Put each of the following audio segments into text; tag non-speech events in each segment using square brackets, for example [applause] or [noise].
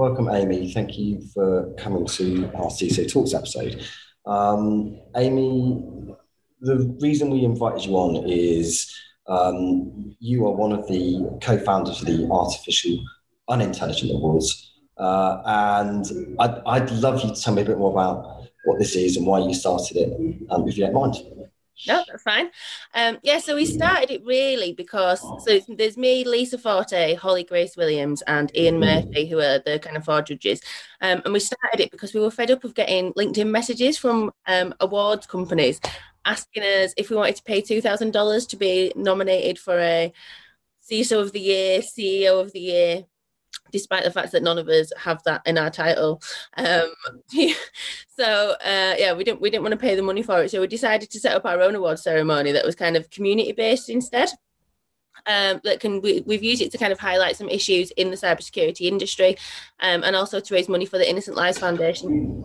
welcome, Amy. Thank you for coming to our CISO Talks episode. Um, Amy, the reason we invited you on is um, you are one of the co-founders of the Artificially Unintelligent Awards, uh, and I'd, I'd love you to tell me a bit more about what this is and why you started it, um, if you don't mind. No, that's fine. Um, yeah, so we started it really because so there's me, Lisa Forte, Holly Grace Williams, and Ian Murphy, who are the kind of four judges. Um, and we started it because we were fed up of getting LinkedIn messages from um, awards companies asking us if we wanted to pay two thousand dollars to be nominated for a CISO of the Year, CEO of the Year, despite the fact that none of us have that in our title. Um, [laughs] so uh, yeah, we didn't we didn't want to pay the money for it, so we decided to set up our own award ceremony that was kind of community based instead. Um, that can we, have used it to kind of highlight some issues in the cybersecurity industry, um, and also to raise money for the Innocent Lives Foundation.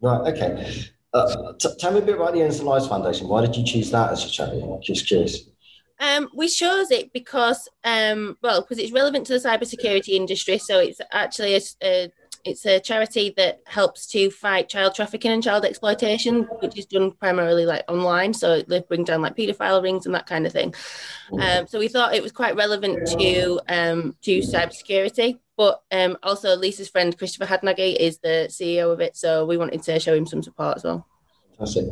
Right. Okay. Uh, t- tell me a bit about the Innocent Lives Foundation. Why did you choose that as a charity? Just curious. Um, we chose it because, um, well, because it's relevant to the cybersecurity industry. So it's actually a, a, it's a charity that helps to fight child trafficking and child exploitation, which is done primarily like online. So they bring down like paedophile rings and that kind of thing. Um, so we thought it was quite relevant to um, to cybersecurity. But um, also, Lisa's friend Christopher Hadnagy is the CEO of it, so we wanted to show him some support as well. Fantastic.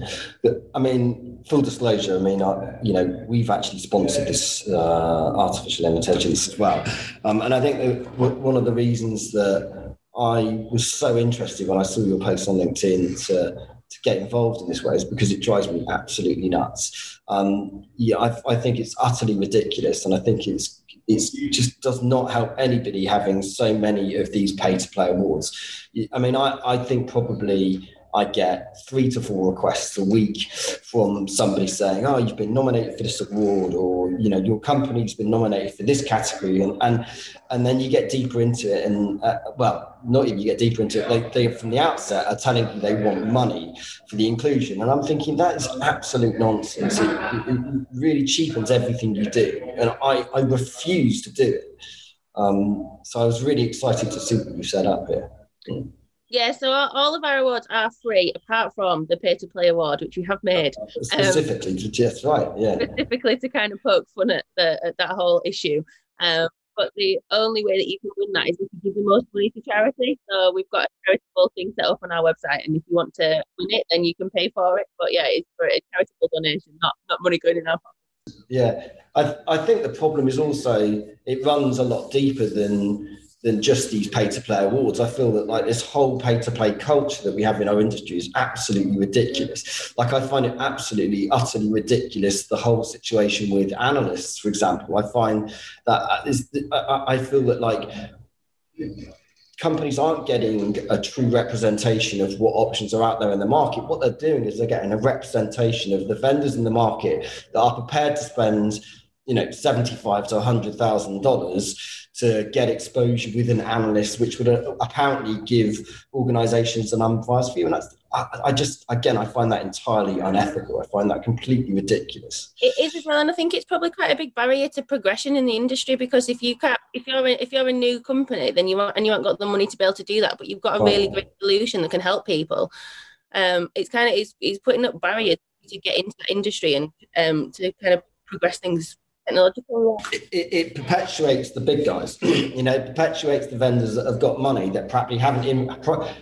I mean, full disclosure. I mean, I, you know, we've actually sponsored this uh, Artificially Unintelligent as well, um, and I think one of the reasons that I was so interested when I saw your post on LinkedIn to to get involved in this way is because it drives me absolutely nuts. Um, yeah, I, I think it's utterly ridiculous, and I think it's it just does not help anybody having so many of these pay to play awards. I mean, I, I think probably I get three to four requests a week from somebody saying, "Oh, you've been nominated for this award," or you know, your company's been nominated for this category, and and and then you get deeper into it, and uh, well, not even you get deeper into it. They, they from the outset are telling you they want money for the inclusion, and I'm thinking that is absolute nonsense. It, it really cheapens everything you do, and I I refuse to do it. Um, so I was really excited to see what you set up here. Yeah, so all of our awards are free, apart from the pay to play award, which we have made specifically um, to just right, yeah, specifically to kind of poke fun at, the, at that whole issue. Um, but the only way that you can win that is if you give the most money to charity. So we've got a charitable thing set up on our website, and if you want to win it, then you can pay for it. But yeah, it's for a charitable donation, not not money going in our pocket. Yeah, I I think the problem is also it runs a lot deeper than than just these pay to play awards. I feel that like this whole pay to play culture that we have in our industry is absolutely ridiculous. Like I find it absolutely utterly ridiculous the whole situation with analysts, for example. I find that uh, is I feel that like companies aren't getting a true representation of what options are out there in the market. What they're doing is they're getting a representation of the vendors in the market that are prepared to spend, you know, seventy-five to hundred thousand dollars to get exposure with an analyst, which would uh, apparently give organizations an unbiased view. And that's, I, I, just, again, I find that entirely unethical. I find that completely ridiculous. It is as well. And I think it's probably quite a big barrier to progression in the industry because if you can't, if you're, a, if you're a new company, then you want, and you haven't got the money to be able to do that, but you've got a really great solution that can help people. Um, it's kind of, it's, it's putting up barriers to get into the industry and um, to kind of progress things technological. It, it, it, perpetuates the big guys. [clears throat] you know, it perpetuates the vendors that have got money that perhaps haven't in,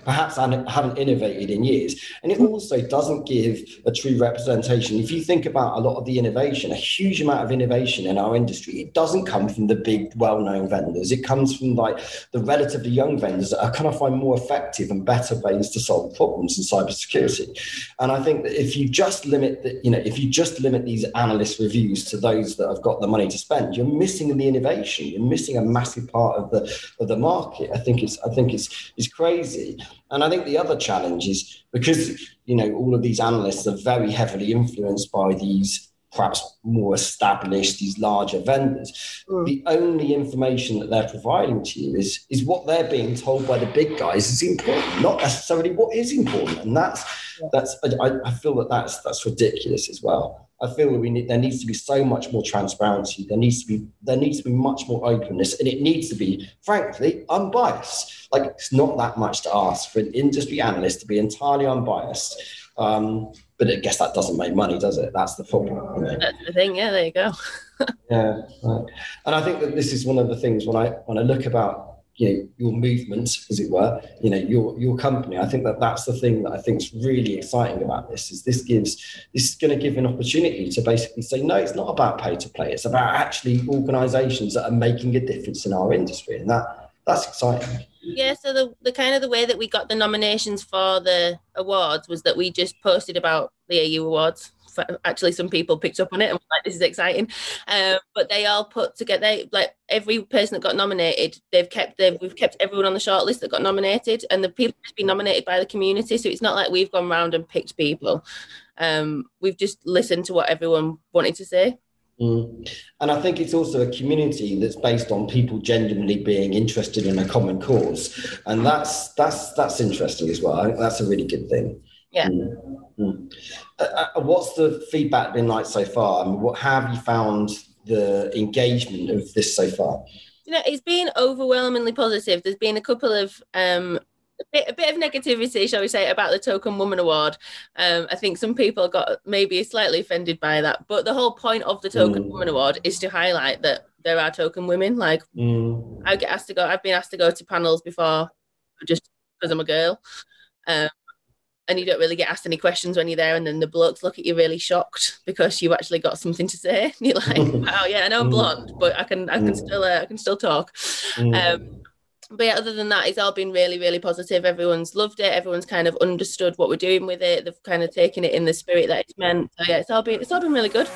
perhaps haven't innovated in years, and it also doesn't give a true representation. If you think about a lot of the innovation, a huge amount of innovation in our industry, it doesn't come from the big, well-known vendors. It comes from like the relatively young vendors that are kind of find more effective and better ways to solve problems in cybersecurity. And I think that if you just limit the, you know, if you just limit these analyst reviews to those that have got got the money to spend, you're missing the innovation. You're missing a massive part of the of the market. I think it's I think it's it's crazy. And I think the other challenge is because you know all of these analysts are very heavily influenced by these perhaps more established, these larger vendors. Mm. The only information that they're providing to you is is what they're being told by the big guys is important, not necessarily what is important. And that's yeah. that's I, I feel that that's that's ridiculous as well. I feel we need there needs to be so much more transparency. There needs to be there needs to be much more openness, and it needs to be, frankly, unbiased. Like it's not that much to ask for an industry analyst to be entirely unbiased. Um, but I guess that doesn't make money, does it? That's the problem. You know? That's the thing. Yeah, there you go. [laughs] yeah, right. and I think that this is one of the things when I when I look about you know your movement as it were you know your your company. I think that that's the thing that i think is really exciting about this is this gives this is going to give an opportunity to basically say no it's not about pay to play. It's about actually organizations that are making a difference in our industry. And that that's exciting. Yeah so the, the kind of the way that we got the nominations for the awards was that we just posted about the au awards actually some people picked up on it and were like this is exciting um, but they all put together like every person that got nominated they've kept they've we've kept everyone on the short list that got nominated and the people have been nominated by the community so it's not like we've gone around and picked people um, we've just listened to what everyone wanted to say Mm. And I think it's also a community that's based on people genuinely being interested in a common cause, and that's that's that's interesting as well. I think that's a really good thing. Yeah. Mm. Mm. Uh, uh, what's the feedback been like so far? I mean, what have you found the engagement of this so far? You know, it's been overwhelmingly positive. There's been a couple of um, a bit, a bit of negativity, shall we say, about the Token Woman Award. Um, I think some people got maybe slightly offended by that, but the whole point of the Token mm. Woman Award is to highlight that there are token women. Like mm. I get asked to go, I've been asked to go to panels before, just because I'm a girl. Um, and you don't really get asked any questions when you're there and then the blokes look at you really shocked because you actually got something to say and [laughs] you're like [laughs] oh yeah i know i'm blonde but i can i can mm. still uh, i can still talk mm. um, but yeah, other than that, it's all been really, really positive. Everyone's loved it. Everyone's kind of understood what we're doing with it. They've kind of taken it in the spirit that it's meant. So yeah, it's all been it's all been really good.